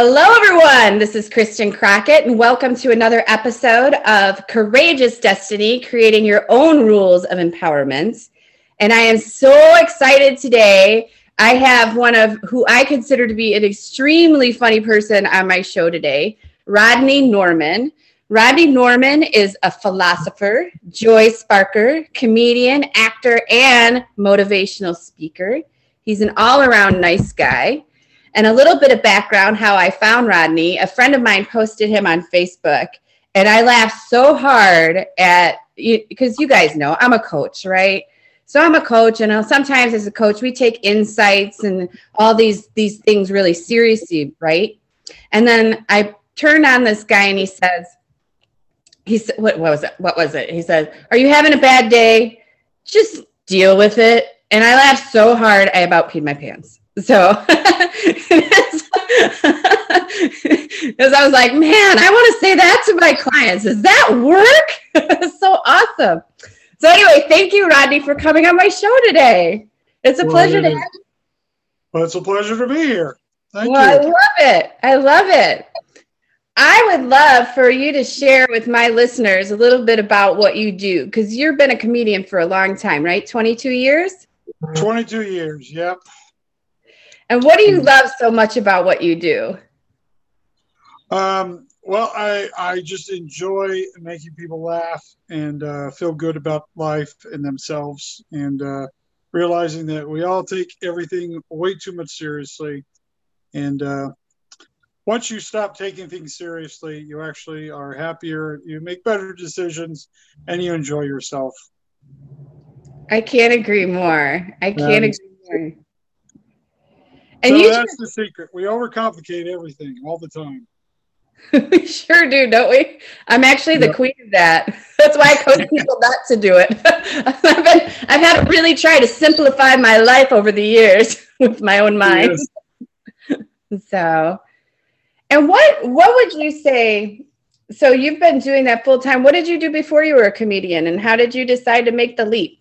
Hello, everyone. This is Kristen Crockett, and welcome to another episode of Courageous Destiny Creating Your Own Rules of Empowerment. And I am so excited today. I have one of who I consider to be an extremely funny person on my show today, Rodney Norman. Rodney Norman is a philosopher, joy sparker, comedian, actor, and motivational speaker. He's an all around nice guy. And a little bit of background how I found Rodney. A friend of mine posted him on Facebook, and I laughed so hard at because you guys know I'm a coach, right? So I'm a coach, and sometimes as a coach, we take insights and all these these things really seriously, right? And then I turned on this guy, and he says, "He said, what, what was it? What was it?" He says, "Are you having a bad day? Just deal with it." And I laughed so hard, I about peed my pants. So, because I was like, man, I want to say that to my clients. Does that work? so awesome. So, anyway, thank you, Rodney, for coming on my show today. It's a well, pleasure to have you. Well, it's a pleasure to be here. Thank well, you. I love it. I love it. I would love for you to share with my listeners a little bit about what you do because you've been a comedian for a long time, right? 22 years? 22 years, yep. And what do you love so much about what you do? Um, well, I I just enjoy making people laugh and uh, feel good about life and themselves, and uh, realizing that we all take everything way too much seriously. And uh, once you stop taking things seriously, you actually are happier. You make better decisions, and you enjoy yourself. I can't agree more. I can't um, agree more. And so that's the secret. We overcomplicate everything all the time. we sure do, don't we? I'm actually the yep. queen of that. That's why I coach people not to do it. I've, been, I've had to really try to simplify my life over the years with my own mind. Yes. so, and what what would you say? So you've been doing that full time. What did you do before you were a comedian, and how did you decide to make the leap?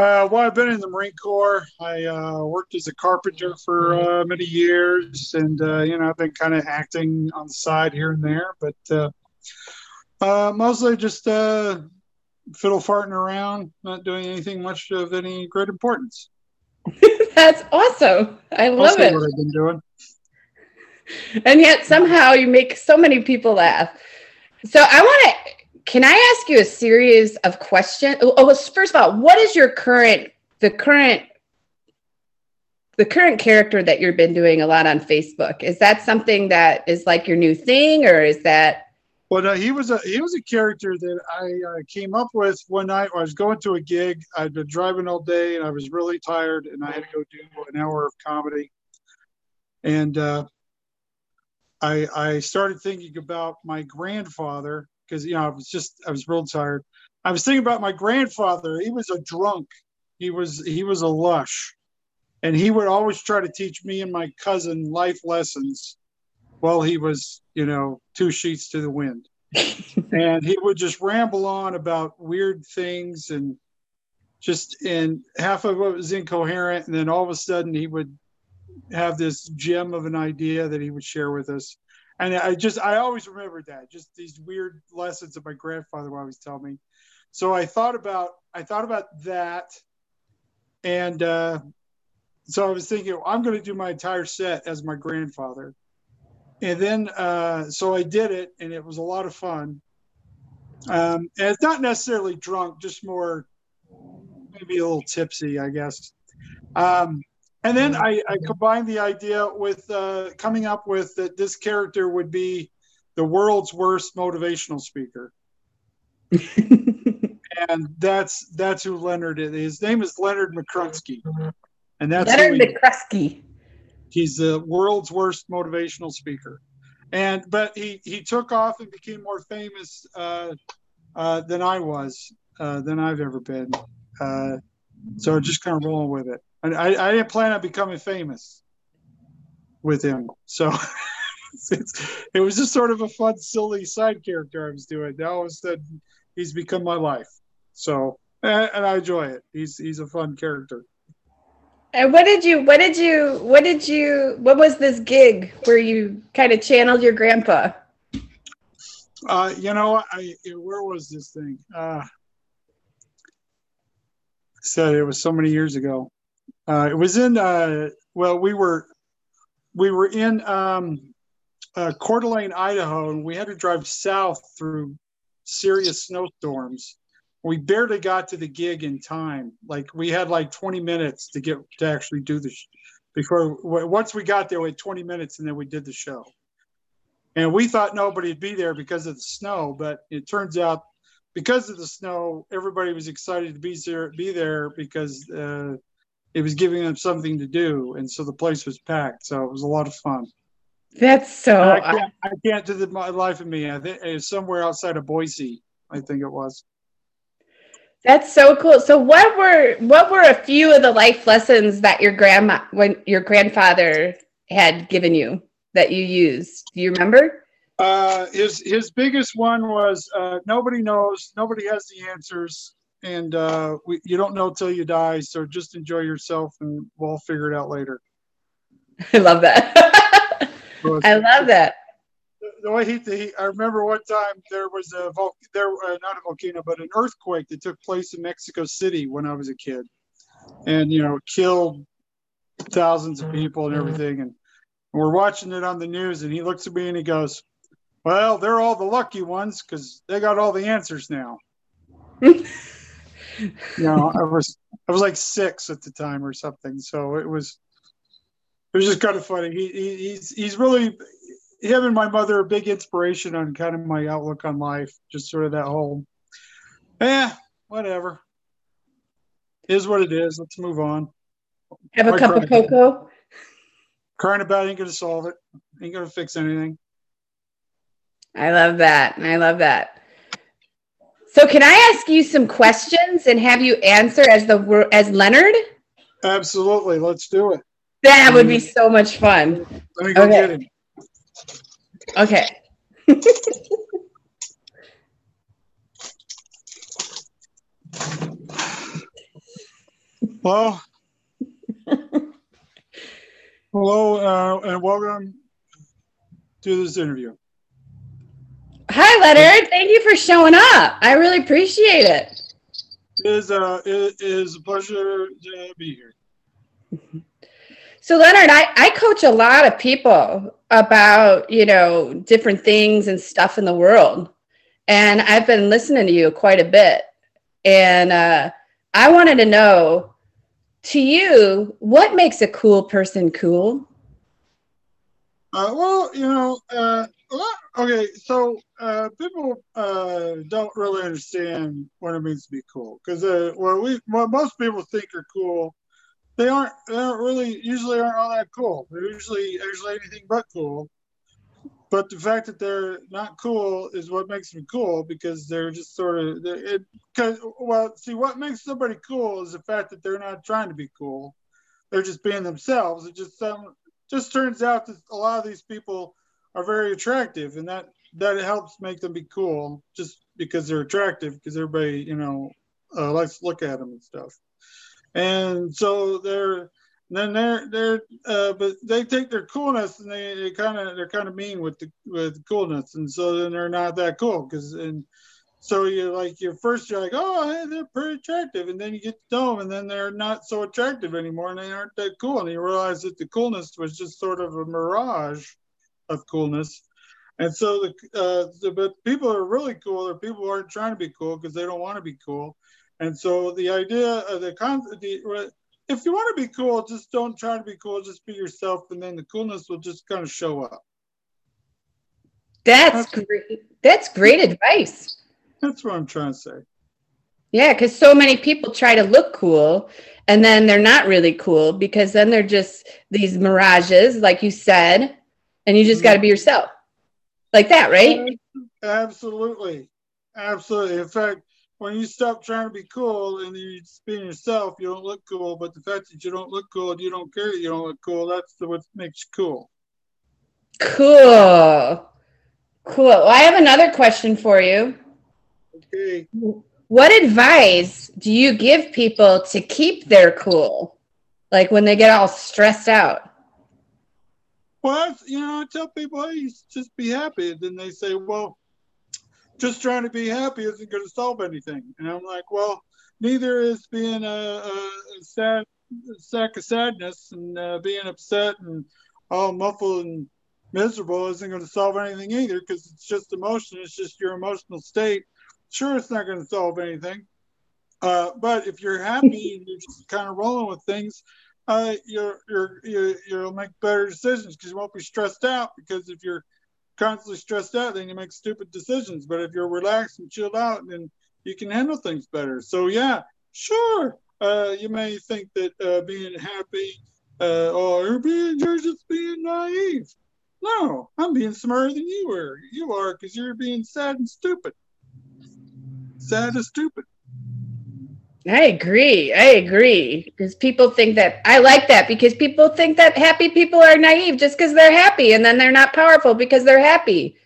Uh, well, I've been in the Marine Corps. I uh, worked as a carpenter for uh, many years, and uh, you know, I've been kind of acting on the side here and there, but uh, uh, mostly just fiddle farting around, not doing anything much of any great importance. That's awesome. I love mostly it. What I've been doing. And yet somehow you make so many people laugh. So I want to can I ask you a series of questions? Oh, first of all, what is your current the current the current character that you've been doing a lot on Facebook? Is that something that is like your new thing, or is that? Well, no, he was a he was a character that I uh, came up with one night. When I was going to a gig. I'd been driving all day, and I was really tired, and I had to go do an hour of comedy. And uh, I I started thinking about my grandfather because you know I was just I was real tired. I was thinking about my grandfather. He was a drunk. He was he was a lush, and he would always try to teach me and my cousin life lessons, while he was you know two sheets to the wind, and he would just ramble on about weird things and just and half of it was incoherent, and then all of a sudden he would have this gem of an idea that he would share with us and I just I always remembered that just these weird lessons that my grandfather would always tell me. So I thought about I thought about that, and uh, so I was thinking well, I'm going to do my entire set as my grandfather, and then uh, so I did it, and it was a lot of fun. Um, and it's not necessarily drunk, just more maybe a little tipsy, I guess. Um, and then I, I combined the idea with uh, coming up with that this character would be the world's worst motivational speaker. and that's that's who Leonard is. His name is Leonard McCrunsky. And that's Leonard McCrunsky. He's the world's worst motivational speaker. And but he he took off and became more famous uh, uh, than I was, uh, than I've ever been. So just kind of rolling with it. And I, I didn't plan on becoming famous with him. So it was just sort of a fun, silly side character I was doing. Now all of a sudden, he's become my life. So, and, and I enjoy it. He's he's a fun character. And what did you, what did you, what did you, what was this gig where you kind of channeled your grandpa? Uh, you know, I where was this thing? Uh, said it was so many years ago. Uh, it was in. Uh, well, we were we were in um, uh, Coeur d'Alene, Idaho, and we had to drive south through serious snowstorms. We barely got to the gig in time. Like we had like 20 minutes to get to actually do the sh- before. Once we got there, we had 20 minutes, and then we did the show. And we thought nobody'd be there because of the snow, but it turns out because of the snow, everybody was excited to be there, be there because uh, it was giving them something to do, and so the place was packed. So it was a lot of fun. That's so. I can't, I can't do the my life of me. I think it was somewhere outside of Boise. I think it was. That's so cool. So what were what were a few of the life lessons that your grandma when your grandfather had given you that you used? Do you remember? Uh, his his biggest one was uh, nobody knows, nobody has the answers, and uh, we, you don't know till you die. So just enjoy yourself, and we'll figure it out later. I love that. I love that. The way he, he, I remember one time there was a vol- there uh, not a volcano, but an earthquake that took place in Mexico City when I was a kid, and you know killed thousands of people and everything. And we're watching it on the news, and he looks at me and he goes, "Well, they're all the lucky ones because they got all the answers now." you know, I was I was like six at the time or something, so it was it was just kind of funny. He, he he's he's really him and my mother a big inspiration on kind of my outlook on life. Just sort of that whole, eh, whatever. Is what it is. Let's move on. Have a cup of cocoa. Crying about it ain't gonna solve it. Ain't gonna fix anything. I love that. I love that. So, can I ask you some questions and have you answer as the as Leonard? Absolutely. Let's do it. That would be so much fun. Let me go okay. get him. Okay. well, hello uh, and welcome to this interview. Hi, Leonard. Thank you for showing up. I really appreciate it. It is, uh, it is a pleasure to be here. So, Leonard, I, I coach a lot of people about, you know, different things and stuff in the world. And I've been listening to you quite a bit. And uh, I wanted to know to you, what makes a cool person cool? Uh, well, you know, uh, okay, so uh, people uh, don't really understand what it means to be cool because uh, well, we what most people think are cool, they aren't. They aren't really usually aren't all that cool. They're usually usually anything but cool. But the fact that they're not cool is what makes them cool because they're just sort of it. Because well, see, what makes somebody cool is the fact that they're not trying to be cool. They're just being themselves. It just um, just turns out that a lot of these people are very attractive, and that that helps make them be cool just because they're attractive. Because everybody, you know, uh, likes to look at them and stuff. And so they're then they're they're uh, but they take their coolness and they, kind of they're kind of mean with the with coolness, and so then they're not that cool because and so you like your first you're like oh hey, they're pretty attractive and then you get to know them and then they're not so attractive anymore and they aren't that cool and you realize that the coolness was just sort of a mirage of coolness. And so the, uh, the but people are really cool or people who aren't trying to be cool because they don't want to be cool. And so the idea of the, con- the if you want to be cool, just don't try to be cool. Just be yourself, and then the coolness will just kind of show up. That's, that's great. That's great advice. That's what I'm trying to say. Yeah, because so many people try to look cool and then they're not really cool because then they're just these mirages, like you said, and you just got to be yourself. Like that right? Absolutely. Absolutely. In fact when you stop trying to be cool and you just being yourself you don't look cool. But the fact that you don't look cool and you don't care you don't look cool that's what makes you cool. Cool. Cool. Well, i have another question for you. Okay. What advice do you give people to keep their cool? Like when they get all stressed out. Well, you know, I tell people, hey, just be happy. And then they say, well, just trying to be happy isn't going to solve anything. And I'm like, well, neither is being a, a sad sack of sadness and uh, being upset and all muffled and miserable isn't going to solve anything either because it's just emotion. It's just your emotional state. Sure, it's not going to solve anything. Uh, but if you're happy and you're just kind of rolling with things, uh, you're, you're, you you'll make better decisions because you won't be stressed out. Because if you're constantly stressed out, then you make stupid decisions. But if you're relaxed and chilled out, then you can handle things better. So yeah, sure. Uh, you may think that uh, being happy, uh, or being, you're just being naive. No, I'm being smarter than you are. You are because you're being sad and stupid. Sad and stupid. I agree. I agree. Because people think that I like that because people think that happy people are naive just because they're happy and then they're not powerful because they're happy.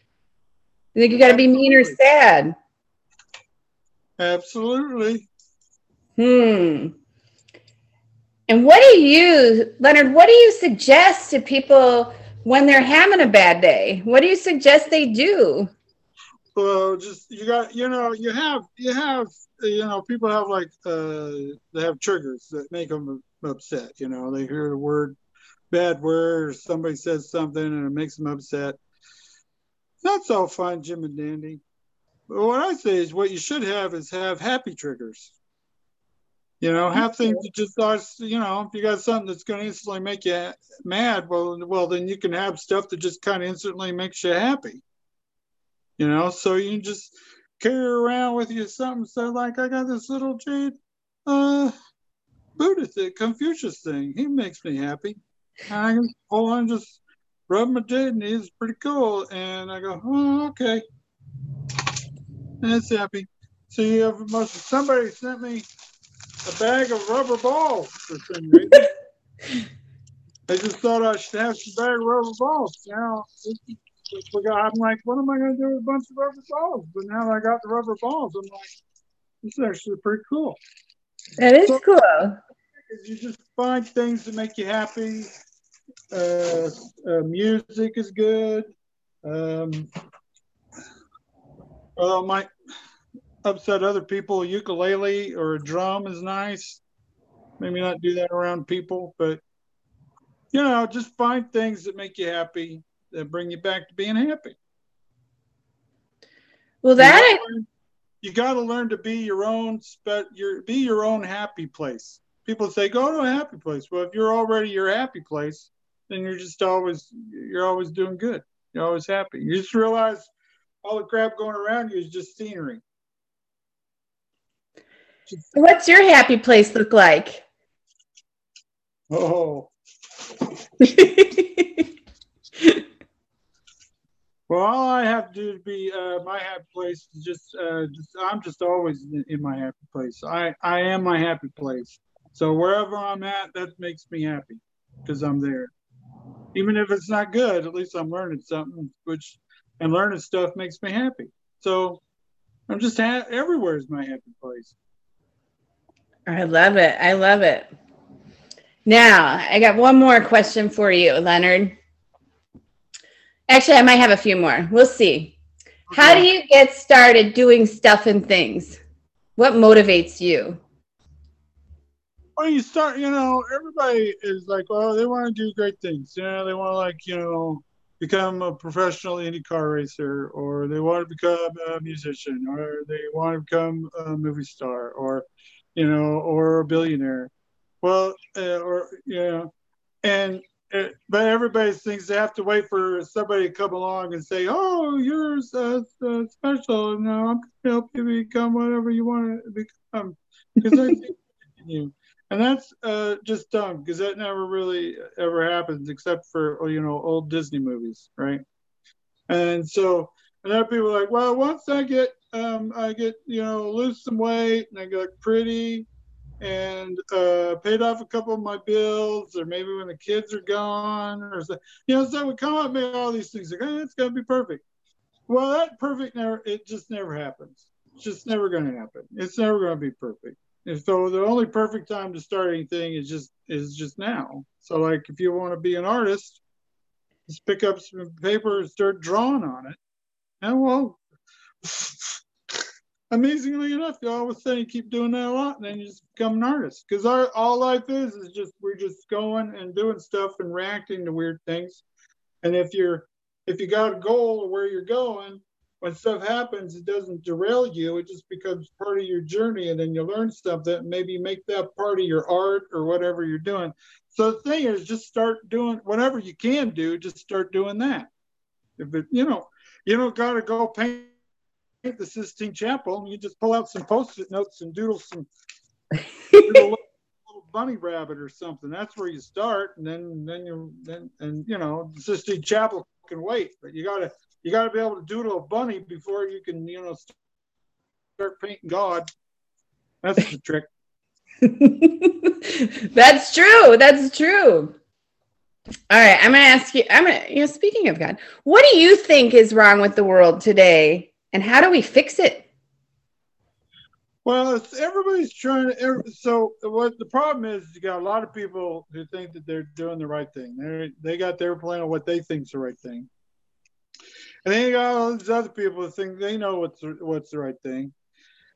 You think you got to be mean or sad. Absolutely. Hmm. And what do you, Leonard, what do you suggest to people when they're having a bad day? What do you suggest they do? Well, just you got, you know, you have, you have, you know, people have like, uh, they have triggers that make them upset. You know, they hear the word, bad word, or somebody says something and it makes them upset. That's all fine, Jim and dandy. But what I say is, what you should have is have happy triggers. You know, have things that just are, you know, if you got something that's going to instantly make you mad, well, well, then you can have stuff that just kind of instantly makes you happy. You know, so you can just carry around with you something. So, like, I got this little jade uh, Buddha Buddhist, Confucius thing. He makes me happy. And I can hold on, just rub my jade, and he's pretty cool. And I go, oh, okay. And it's happy. So you have most. somebody sent me a bag of rubber balls for some reason. I just thought I should have some bag of rubber balls. Now, I'm like, what am I going to do with a bunch of rubber balls? But now that I got the rubber balls, I'm like, this is actually pretty cool. That is so, cool. You just find things that make you happy. Uh, uh, music is good. Um, well, might upset other people. A ukulele or a drum is nice. Maybe not do that around people, but you know, just find things that make you happy, that bring you back to being happy. Well, that you got to learn to be your own, but your be your own happy place. People say, "Go to a happy place." Well, if you're already your happy place, then you're just always you're always doing good. You're always happy. You just realize all the crap going around you is just scenery. What's your happy place look like? Oh. well, all I have to do to be uh, my happy place is just, uh, just I'm just always in, in my happy place. I, I am my happy place. So wherever I'm at, that makes me happy because I'm there. Even if it's not good, at least I'm learning something, which and learning stuff makes me happy. So I'm just ha- everywhere is my happy place. I love it. I love it. Now, I got one more question for you, Leonard. Actually, I might have a few more. We'll see. How do you get started doing stuff and things? What motivates you? Well, you start, you know, everybody is like, well, they want to do great things. You know, they want to, like, you know, become a professional Indy car racer, or they want to become a musician, or they want to become a movie star, or you know, or a billionaire. Well, uh, or you know, and but everybody thinks they have to wait for somebody to come along and say, "Oh, you're uh, special. No, I'm going to help you become whatever you want to become." Because I think you, and that's uh, just dumb because that never really ever happens except for you know old Disney movies, right? And so, and then people are like, "Well, once I get um, I get you know lose some weight and I get pretty and uh, paid off a couple of my bills, or maybe when the kids are gone, or so, you know, so we come up make all these things like, oh, it's gonna be perfect. Well, that perfect never, it just never happens. It's just never gonna happen. It's never gonna be perfect. And so the only perfect time to start anything is just is just now. So like if you want to be an artist, just pick up some paper and start drawing on it. And well, amazingly enough, you all of a sudden you keep doing that a lot, and then you just become an artist. Because our all life is is just we're just going and doing stuff and reacting to weird things. And if you're if you got a goal of where you're going, when stuff happens, it doesn't derail you. It just becomes part of your journey, and then you learn stuff that maybe make that part of your art or whatever you're doing. So the thing is, just start doing whatever you can do. Just start doing that. If it, you know, you don't got to go paint the Sistine Chapel. You just pull out some post-it notes and doodle some doodle little bunny rabbit or something. That's where you start, and then then you then and you know the Sistine Chapel can wait, but you gotta you gotta be able to doodle a bunny before you can you know start painting God. That's the trick. That's true. That's true. All right, I'm going to ask you. I'm going to, you know, speaking of God, what do you think is wrong with the world today, and how do we fix it? Well, everybody's trying to. So, what the problem is, you got a lot of people who think that they're doing the right thing. They they got their plan of what they think's the right thing, and then you got all these other people who think they know what's what's the right thing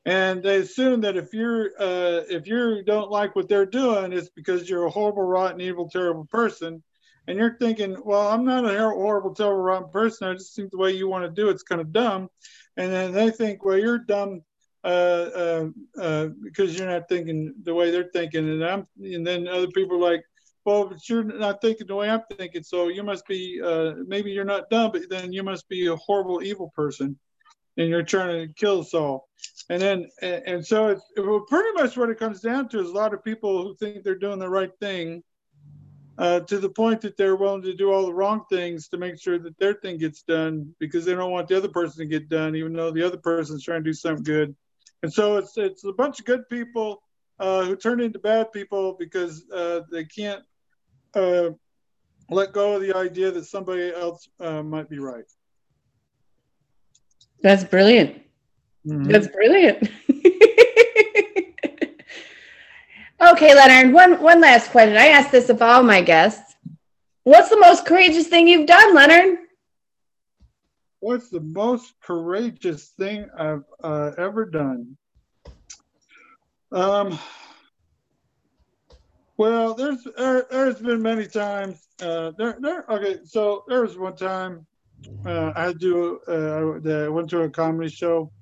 and they assume that if you're uh, if you don't like what they're doing, it's because you're a horrible, rotten, evil, terrible person. And you're thinking, well, I'm not a horrible, terrible, rotten person. I just think the way you want to do it's kind of dumb. And then they think, well, you're dumb uh, uh, uh, because you're not thinking the way they're thinking. And I'm, and then other people are like, well, but you're not thinking the way I'm thinking. So you must be, uh, maybe you're not dumb, but then you must be a horrible, evil person and you're trying to kill us all. And then, and, and so it's well, pretty much what it comes down to is a lot of people who think they're doing the right thing uh, to the point that they're willing to do all the wrong things to make sure that their thing gets done because they don't want the other person to get done, even though the other person's trying to do something good. And so it's it's a bunch of good people uh, who turn into bad people because uh, they can't uh, let go of the idea that somebody else uh, might be right. That's brilliant. Mm-hmm. That's brilliant. okay, Leonard, one, one last question. I ask this of all my guests. What's the most courageous thing you've done, Leonard? What's the most courageous thing I've uh, ever done? Um, well, there's there, has been many times. Uh, there, there. Okay, so there was one time uh, I do. Uh, I went to a comedy show,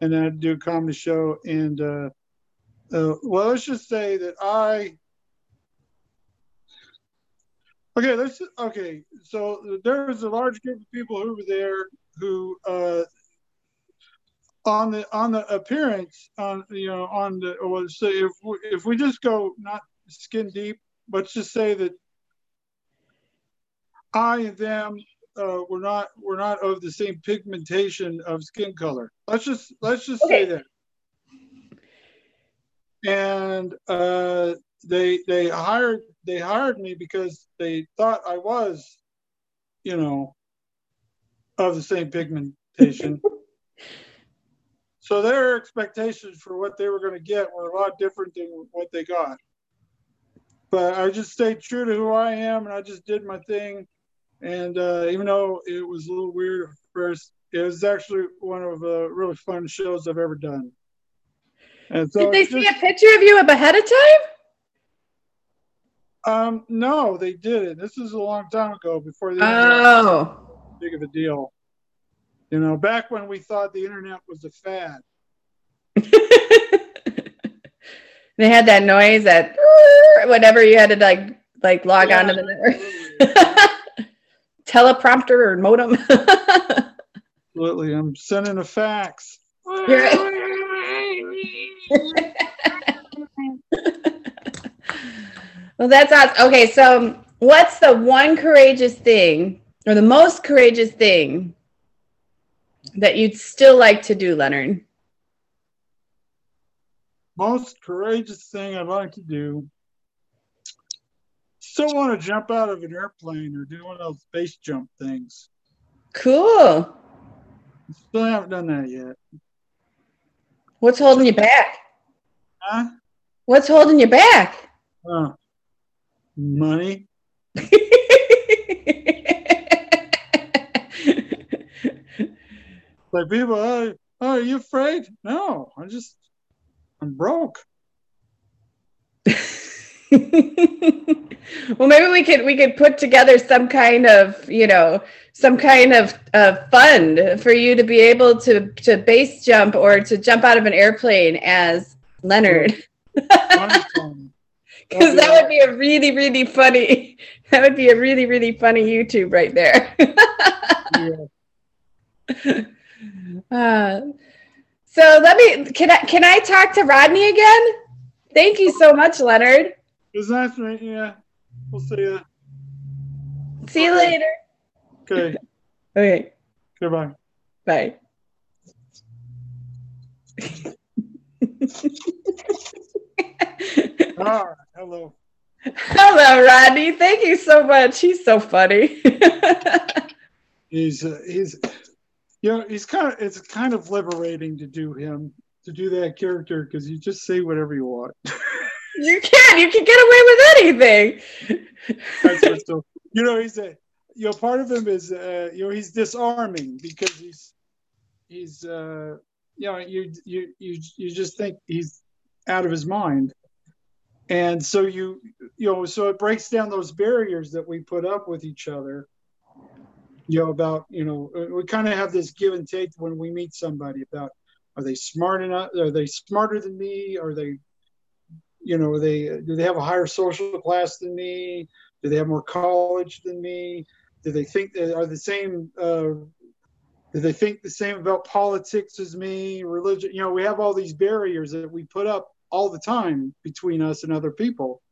and I do a comedy show, and uh, well, let's just say that I. Okay, let's okay. So there was a large group of people who were there who, uh, on the on the appearance, on you know, on the well, say if we, if we just go not skin deep, let's just say that I and them uh, we're not we're not of the same pigmentation of skin color. Let's just let's just okay. say that. And uh, they they hired they hired me because they thought I was, you know, of the same pigmentation. so their expectations for what they were going to get were a lot different than what they got. But I just stayed true to who I am, and I just did my thing and uh, even though it was a little weird at first, it was actually one of the really fun shows I've ever done. And so Did they see just, a picture of you up ahead of time? Um, no, they didn't. This is a long time ago before the oh. big of a deal. You know, back when we thought the internet was a fad. they had that noise that whatever you had to like like log yeah, on to the network teleprompter or modem? Absolutely. I'm sending a fax. well, that's awesome. Okay, so what's the one courageous thing or the most courageous thing that you'd still like to do, Leonard? Most courageous thing I'd like to do still want to jump out of an airplane or do one of those space jump things. Cool. Still haven't done that yet. What's holding you back? Huh? What's holding you back? Uh, money. like people, oh, oh, are you afraid? No, I just, I'm broke. well, maybe we could we could put together some kind of you know some kind of uh, fund for you to be able to to base jump or to jump out of an airplane as Leonard. Because that would be a really really funny that would be a really really funny YouTube right there. yeah. uh, so let me can I can I talk to Rodney again? Thank you so much, Leonard. It was nice meeting you. We'll see you. See you later. Okay. okay. Goodbye. Bye. All right. Hello. Hello, Rodney. Thank you so much. He's so funny. he's uh, he's you know he's kind of it's kind of liberating to do him to do that character because you just say whatever you want. you can. You can get away with anything. That's what's so. You know, he's a. You know, part of him is, uh, you know, he's disarming because he's, he's, uh, you know, you you you you just think he's out of his mind, and so you you know, so it breaks down those barriers that we put up with each other. You know, about you know, we kind of have this give and take when we meet somebody about are they smart enough? Are they smarter than me? Are they, you know, they do they have a higher social class than me? Do they have more college than me? Do they think they are the same? Uh, do they think the same about politics as me? Religion? You know, we have all these barriers that we put up all the time between us and other people.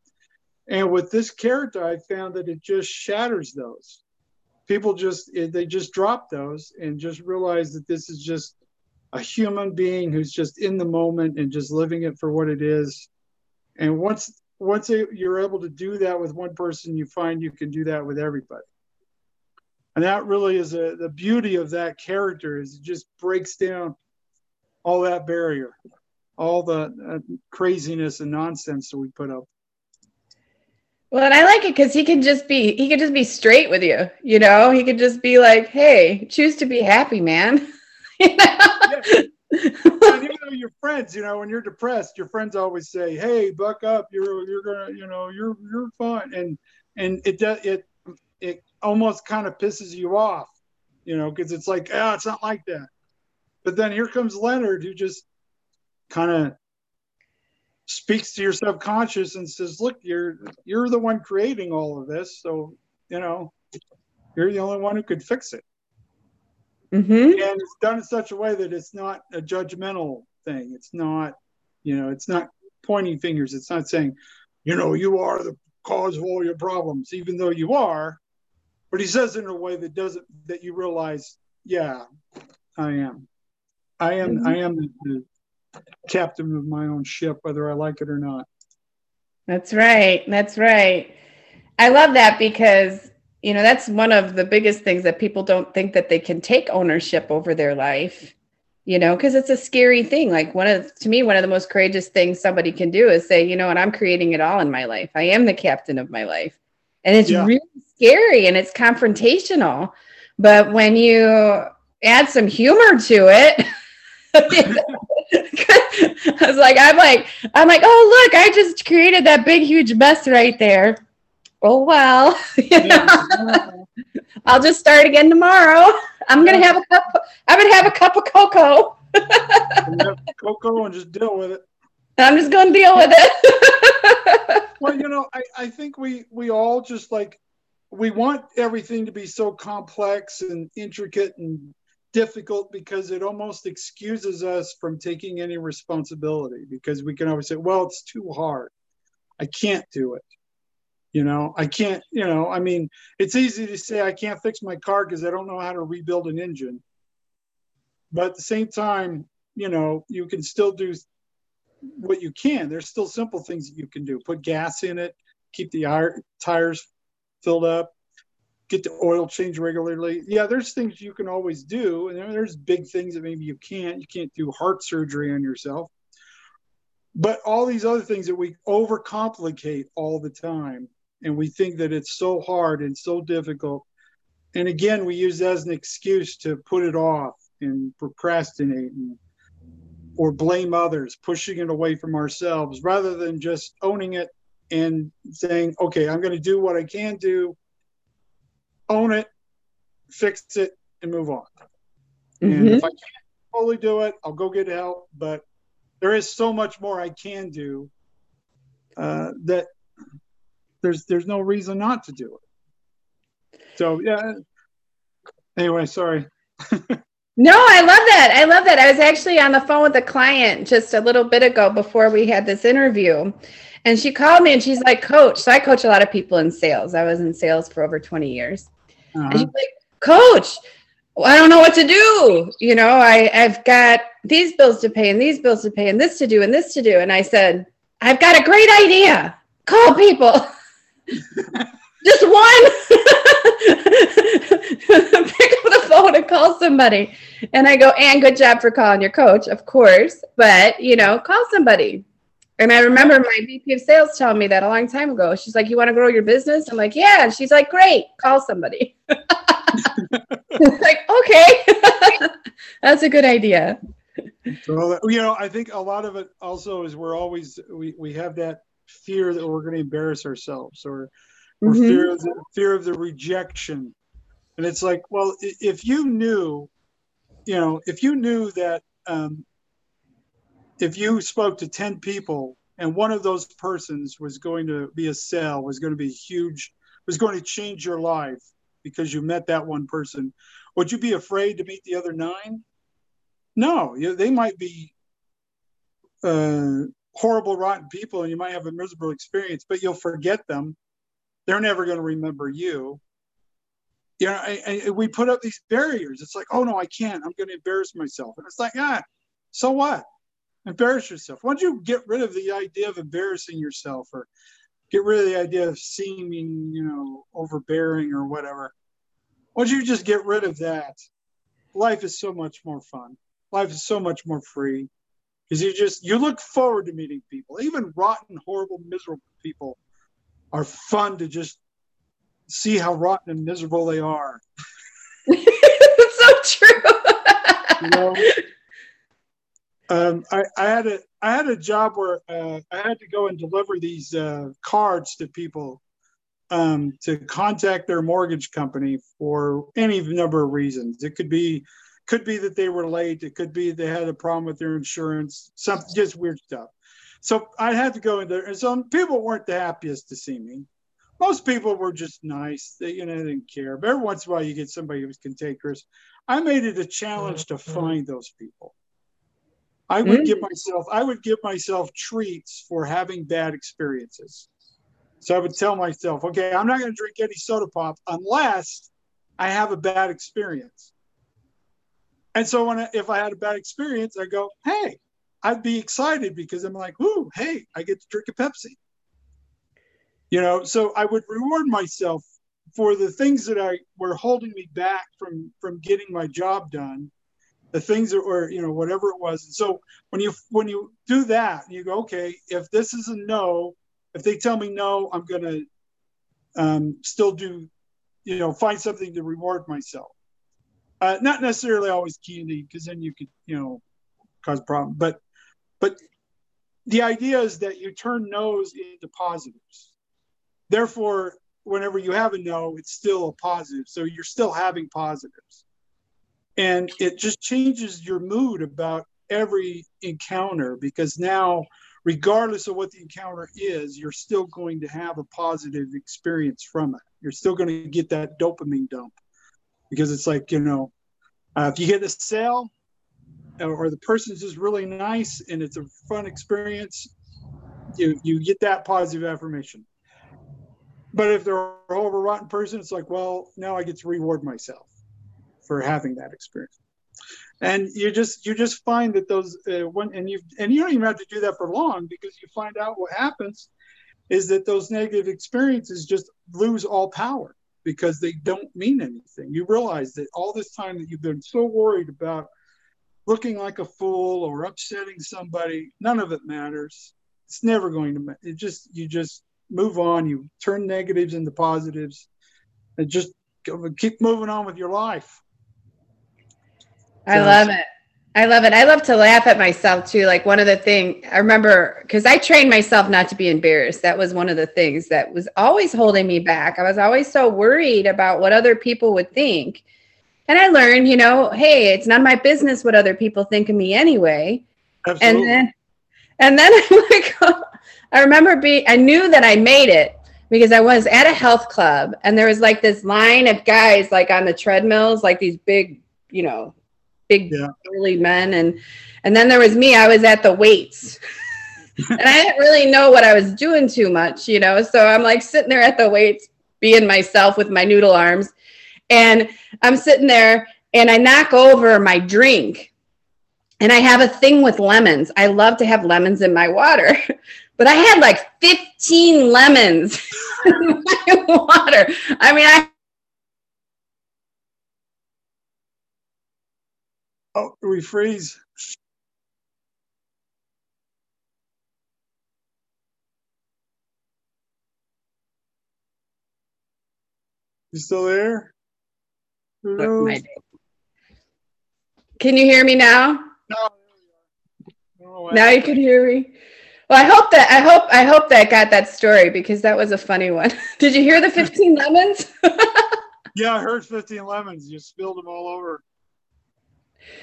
And with this character, I found that it just shatters those. People just they just drop those and just realize that this is just a human being who's just in the moment and just living it for what it is. And once once you're able to do that with one person, you find you can do that with everybody. And that really is a, the beauty of that character is it just breaks down all that barrier, all the uh, craziness and nonsense that we put up. Well, and I like it because he can just be he can just be straight with you. You know, he could just be like, "Hey, choose to be happy, man." you know? yeah. and even though you're friends, you know, when you're depressed, your friends always say, "Hey, buck up. You're you're gonna, you know, you're you're fine." And and it does it it almost kind of pisses you off, you know, because it's like, ah, oh, it's not like that. But then here comes Leonard, who just kind of speaks to your subconscious and says, "Look, you're you're the one creating all of this, so you know, you're the only one who could fix it." Mm-hmm. And it's done in such a way that it's not a judgmental thing. It's not, you know, it's not pointing fingers. It's not saying, you know, you are the cause of all your problems, even though you are. But he says it in a way that doesn't that you realize, yeah, I am. I am mm-hmm. I am the, the captain of my own ship, whether I like it or not. That's right. That's right. I love that because you know that's one of the biggest things that people don't think that they can take ownership over their life you know because it's a scary thing like one of to me one of the most courageous things somebody can do is say you know what i'm creating it all in my life i am the captain of my life and it's yeah. really scary and it's confrontational. But when you add some humor to it I was like, I'm like, I'm like, oh look, I just created that big huge mess right there. Oh well i'll just start again tomorrow. I'm gonna have a cup i'm gonna have a cup of cocoa. Cocoa and just deal with it. I'm just gonna deal with it. Well you know I, I think we we all just like we want everything to be so complex and intricate and difficult because it almost excuses us from taking any responsibility because we can always say well it's too hard i can't do it you know, I can't, you know, I mean, it's easy to say I can't fix my car because I don't know how to rebuild an engine. But at the same time, you know, you can still do what you can. There's still simple things that you can do. Put gas in it, keep the tires filled up, get the oil changed regularly. Yeah, there's things you can always do. And there's big things that maybe you can't. You can't do heart surgery on yourself. but all these other things that we overcomplicate all the time and we think that it's so hard and so difficult and again we use as an excuse to put it off and procrastinate and, or blame others pushing it away from ourselves rather than just owning it and saying okay i'm going to do what i can do own it fix it and move on mm-hmm. and if i can't fully do it i'll go get help but there is so much more i can do uh, that there's there's no reason not to do it. So yeah. Anyway, sorry. no, I love that. I love that. I was actually on the phone with a client just a little bit ago before we had this interview. And she called me and she's like, Coach. So I coach a lot of people in sales. I was in sales for over 20 years. Uh-huh. And she's like, Coach, I don't know what to do. You know, I, I've got these bills to pay and these bills to pay and this to do and this to do. And I said, I've got a great idea. Call people. Just one. Pick up the phone and call somebody. And I go, and good job for calling your coach, of course. But, you know, call somebody. And I remember my VP of sales telling me that a long time ago. She's like, You want to grow your business? I'm like, Yeah. And she's like, Great, call somebody. like, okay. That's a good idea. So, you know, I think a lot of it also is we're always, we, we have that fear that we're going to embarrass ourselves or, or mm-hmm. fear, of the, fear of the rejection. And it's like, well, if you knew, you know, if you knew that um, if you spoke to 10 people and one of those persons was going to be a sale, was going to be huge, was going to change your life because you met that one person, would you be afraid to meet the other nine? No, you, they might be uh, horrible, rotten people, and you might have a miserable experience, but you'll forget them. They're never going to remember you. You know, I, I, we put up these barriers. It's like, oh no, I can't. I'm going to embarrass myself, and it's like, ah, so what? Embarrass yourself. Why don't you get rid of the idea of embarrassing yourself, or get rid of the idea of seeming, you know, overbearing or whatever? Why don't you just get rid of that? Life is so much more fun. Life is so much more free because you just you look forward to meeting people even rotten horrible miserable people are fun to just see how rotten and miserable they are so true you know um, I, I, had a I had a job where uh, I had to go and deliver these uh, cards to people um, to contact their mortgage company for any number of reasons. It could be could be that they were late. It could be they had a problem with their insurance, some just weird stuff. So I had to go in there. And so people weren't the happiest to see me. Most people were just nice. They, you know, they didn't care. But every once in a while you get somebody who's cantankerous. I made it a challenge to find those people. I would mm-hmm. give myself, I would give myself treats for having bad experiences. So I would tell myself, okay, I'm not going to drink any soda pop unless I have a bad experience. And so when I, if I had a bad experience, I go, hey, I'd be excited because I'm like, ooh, hey, I get to drink a Pepsi. You know, so I would reward myself for the things that I were holding me back from from getting my job done, the things that were, you know, whatever it was. And so when you when you do that, you go, okay, if this is a no, if they tell me no, I'm gonna um, still do, you know, find something to reward myself. Uh, not necessarily always candy, because then you could, you know, cause problem. But, but the idea is that you turn no's into positives. Therefore, whenever you have a no, it's still a positive. So you're still having positives, and it just changes your mood about every encounter because now regardless of what the encounter is, you're still going to have a positive experience from it. You're still going to get that dopamine dump because it's like you know uh, if you get a sale or the person's just really nice and it's a fun experience you you get that positive affirmation but if they're a over rotten person it's like well now i get to reward myself for having that experience and you just you just find that those uh, when and you and you don't even have to do that for long because you find out what happens is that those negative experiences just lose all power because they don't mean anything. You realize that all this time that you've been so worried about looking like a fool or upsetting somebody, none of it matters. It's never going to matter. It just you just move on. You turn negatives into positives, and just keep moving on with your life. I love it. I love it. I love to laugh at myself too. Like one of the thing I remember because I trained myself not to be embarrassed. That was one of the things that was always holding me back. I was always so worried about what other people would think. And I learned, you know, hey, it's none of my business what other people think of me anyway. Absolutely. And then and then I'm like, I remember being I knew that I made it because I was at a health club and there was like this line of guys like on the treadmills, like these big, you know, big yeah. burly men and and then there was me i was at the weights. And i didn't really know what i was doing too much you know so i'm like sitting there at the weights being myself with my noodle arms and i'm sitting there and i knock over my drink and i have a thing with lemons. I love to have lemons in my water but i had like 15 lemons in my water. I mean i Oh, we freeze. You still there? Hello? Can you hear me now? No. Now you can hear me. Well, I hope that I hope I hope that got that story because that was a funny one. Did you hear the 15 lemons? yeah, I heard 15 lemons. You spilled them all over.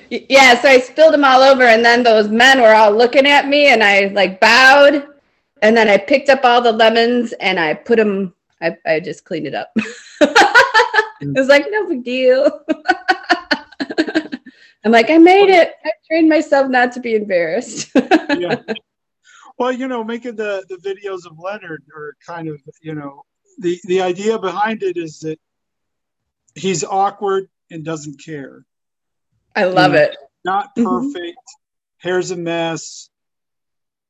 Yeah, so I spilled them all over, and then those men were all looking at me, and I like bowed, and then I picked up all the lemons and I put them. I, I just cleaned it up. it was like no big deal. I'm like, I made it. I trained myself not to be embarrassed. yeah. Well, you know, making the the videos of Leonard are kind of, you know, the the idea behind it is that he's awkward and doesn't care. I love it. Not mm-hmm. perfect. Mm-hmm. Hair's a mess.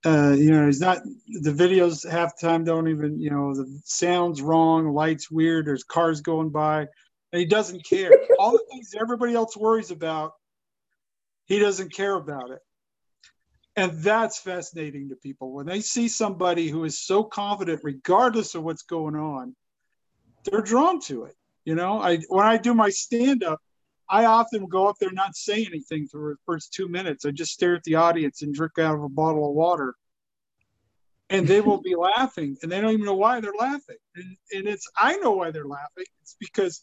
Uh, you know, he's not the videos half the time don't even, you know, the sound's wrong, lights weird, there's cars going by, and he doesn't care. All the things everybody else worries about, he doesn't care about it. And that's fascinating to people. When they see somebody who is so confident, regardless of what's going on, they're drawn to it. You know, I when I do my stand up, I often go up there not say anything for the first two minutes. I just stare at the audience and drink out of a bottle of water. And they will be laughing and they don't even know why they're laughing. And, and it's, I know why they're laughing. It's because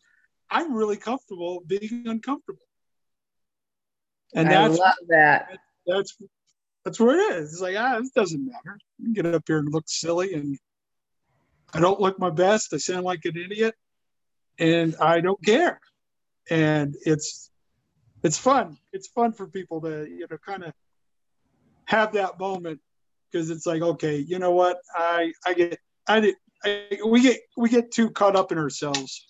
I'm really comfortable being uncomfortable. And that's, I love that. That's, that's where it is. It's like, ah, this doesn't matter. You get up here and look silly and I don't look my best. I sound like an idiot and I don't care and it's it's fun. It's fun for people to you know kind of have that moment because it's like okay, you know what? I I get I did we get we get too caught up in ourselves.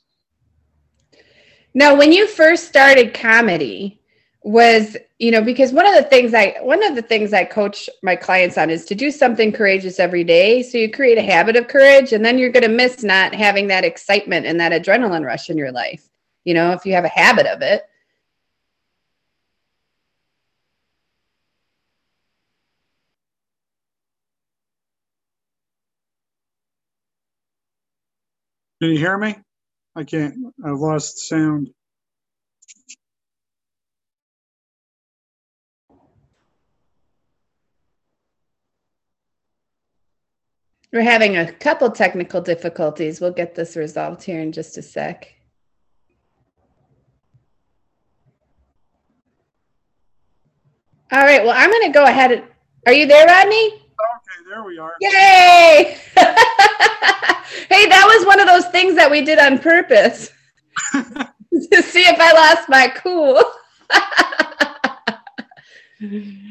Now, when you first started comedy, was you know because one of the things i one of the things i coach my clients on is to do something courageous every day so you create a habit of courage and then you're going to miss not having that excitement and that adrenaline rush in your life you know, if you have a habit of it. Can you hear me? I can't. I've lost sound. We're having a couple technical difficulties. We'll get this resolved here in just a sec. All right. Well, I'm going to go ahead. And, are you there, Rodney? Okay, there we are. Yay! hey, that was one of those things that we did on purpose to see if I lost my cool.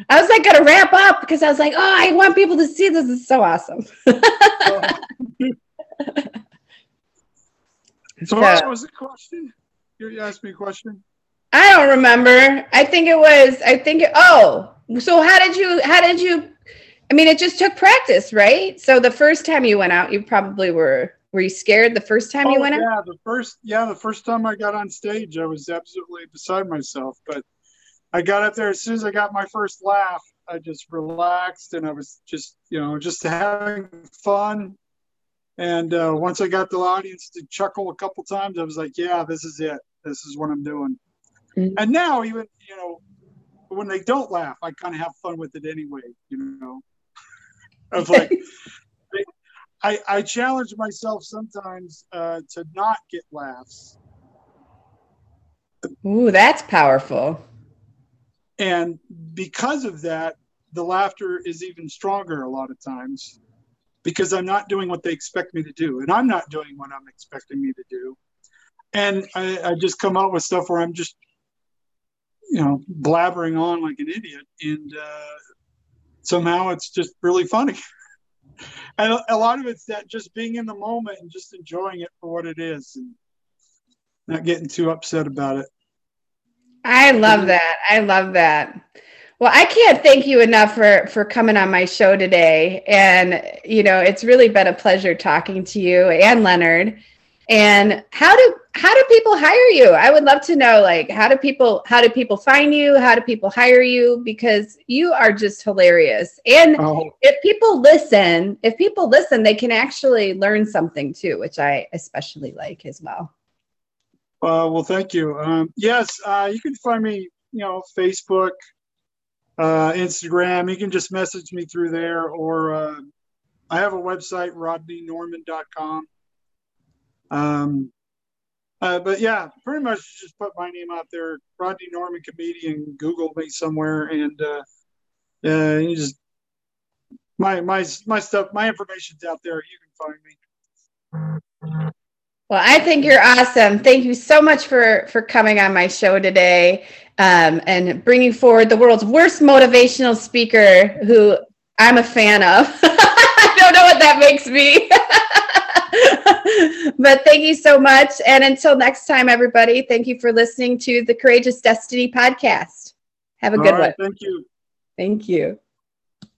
I was like going to wrap up because I was like, oh, I want people to see this. is so awesome. so, what was the question? You asked me a question. I don't remember. I think it was. I think. It, oh, so how did you? How did you? I mean, it just took practice, right? So the first time you went out, you probably were. Were you scared the first time oh, you went yeah, out? Yeah, the first. Yeah, the first time I got on stage, I was absolutely beside myself. But I got up there as soon as I got my first laugh. I just relaxed and I was just, you know, just having fun. And uh, once I got the audience to chuckle a couple times, I was like, yeah, this is it. This is what I'm doing. Mm-hmm. And now, even, you know, when they don't laugh, I kind of have fun with it anyway, you know. I was like, I, I challenge myself sometimes uh, to not get laughs. Ooh, that's powerful. And because of that, the laughter is even stronger a lot of times because I'm not doing what they expect me to do. And I'm not doing what I'm expecting me to do. And I, I just come out with stuff where I'm just, you know, blabbering on like an idiot. And uh, somehow it's just really funny. and a lot of it's that just being in the moment and just enjoying it for what it is and not getting too upset about it. I love that. I love that. Well, I can't thank you enough for for coming on my show today. And you know, it's really been a pleasure talking to you and Leonard. And how do how do people hire you? I would love to know like how do people how do people find you? How do people hire you because you are just hilarious. And oh. if people listen, if people listen, they can actually learn something too, which I especially like as well. Uh, well, thank you. Um, yes, uh, you can find me, you know, Facebook, uh, Instagram. You can just message me through there, or uh, I have a website, rodneynorman.com. Um, uh, but yeah, pretty much just put my name out there, Rodney Norman comedian. Google me somewhere, and uh, uh, you just my my my stuff, my information's out there. You can find me. Well, I think you're awesome. Thank you so much for for coming on my show today um, and bringing forward the world's worst motivational speaker, who I'm a fan of. I don't know what that makes me. but thank you so much. And until next time, everybody, thank you for listening to the Courageous Destiny podcast. Have a good right, one. Thank you. Thank you.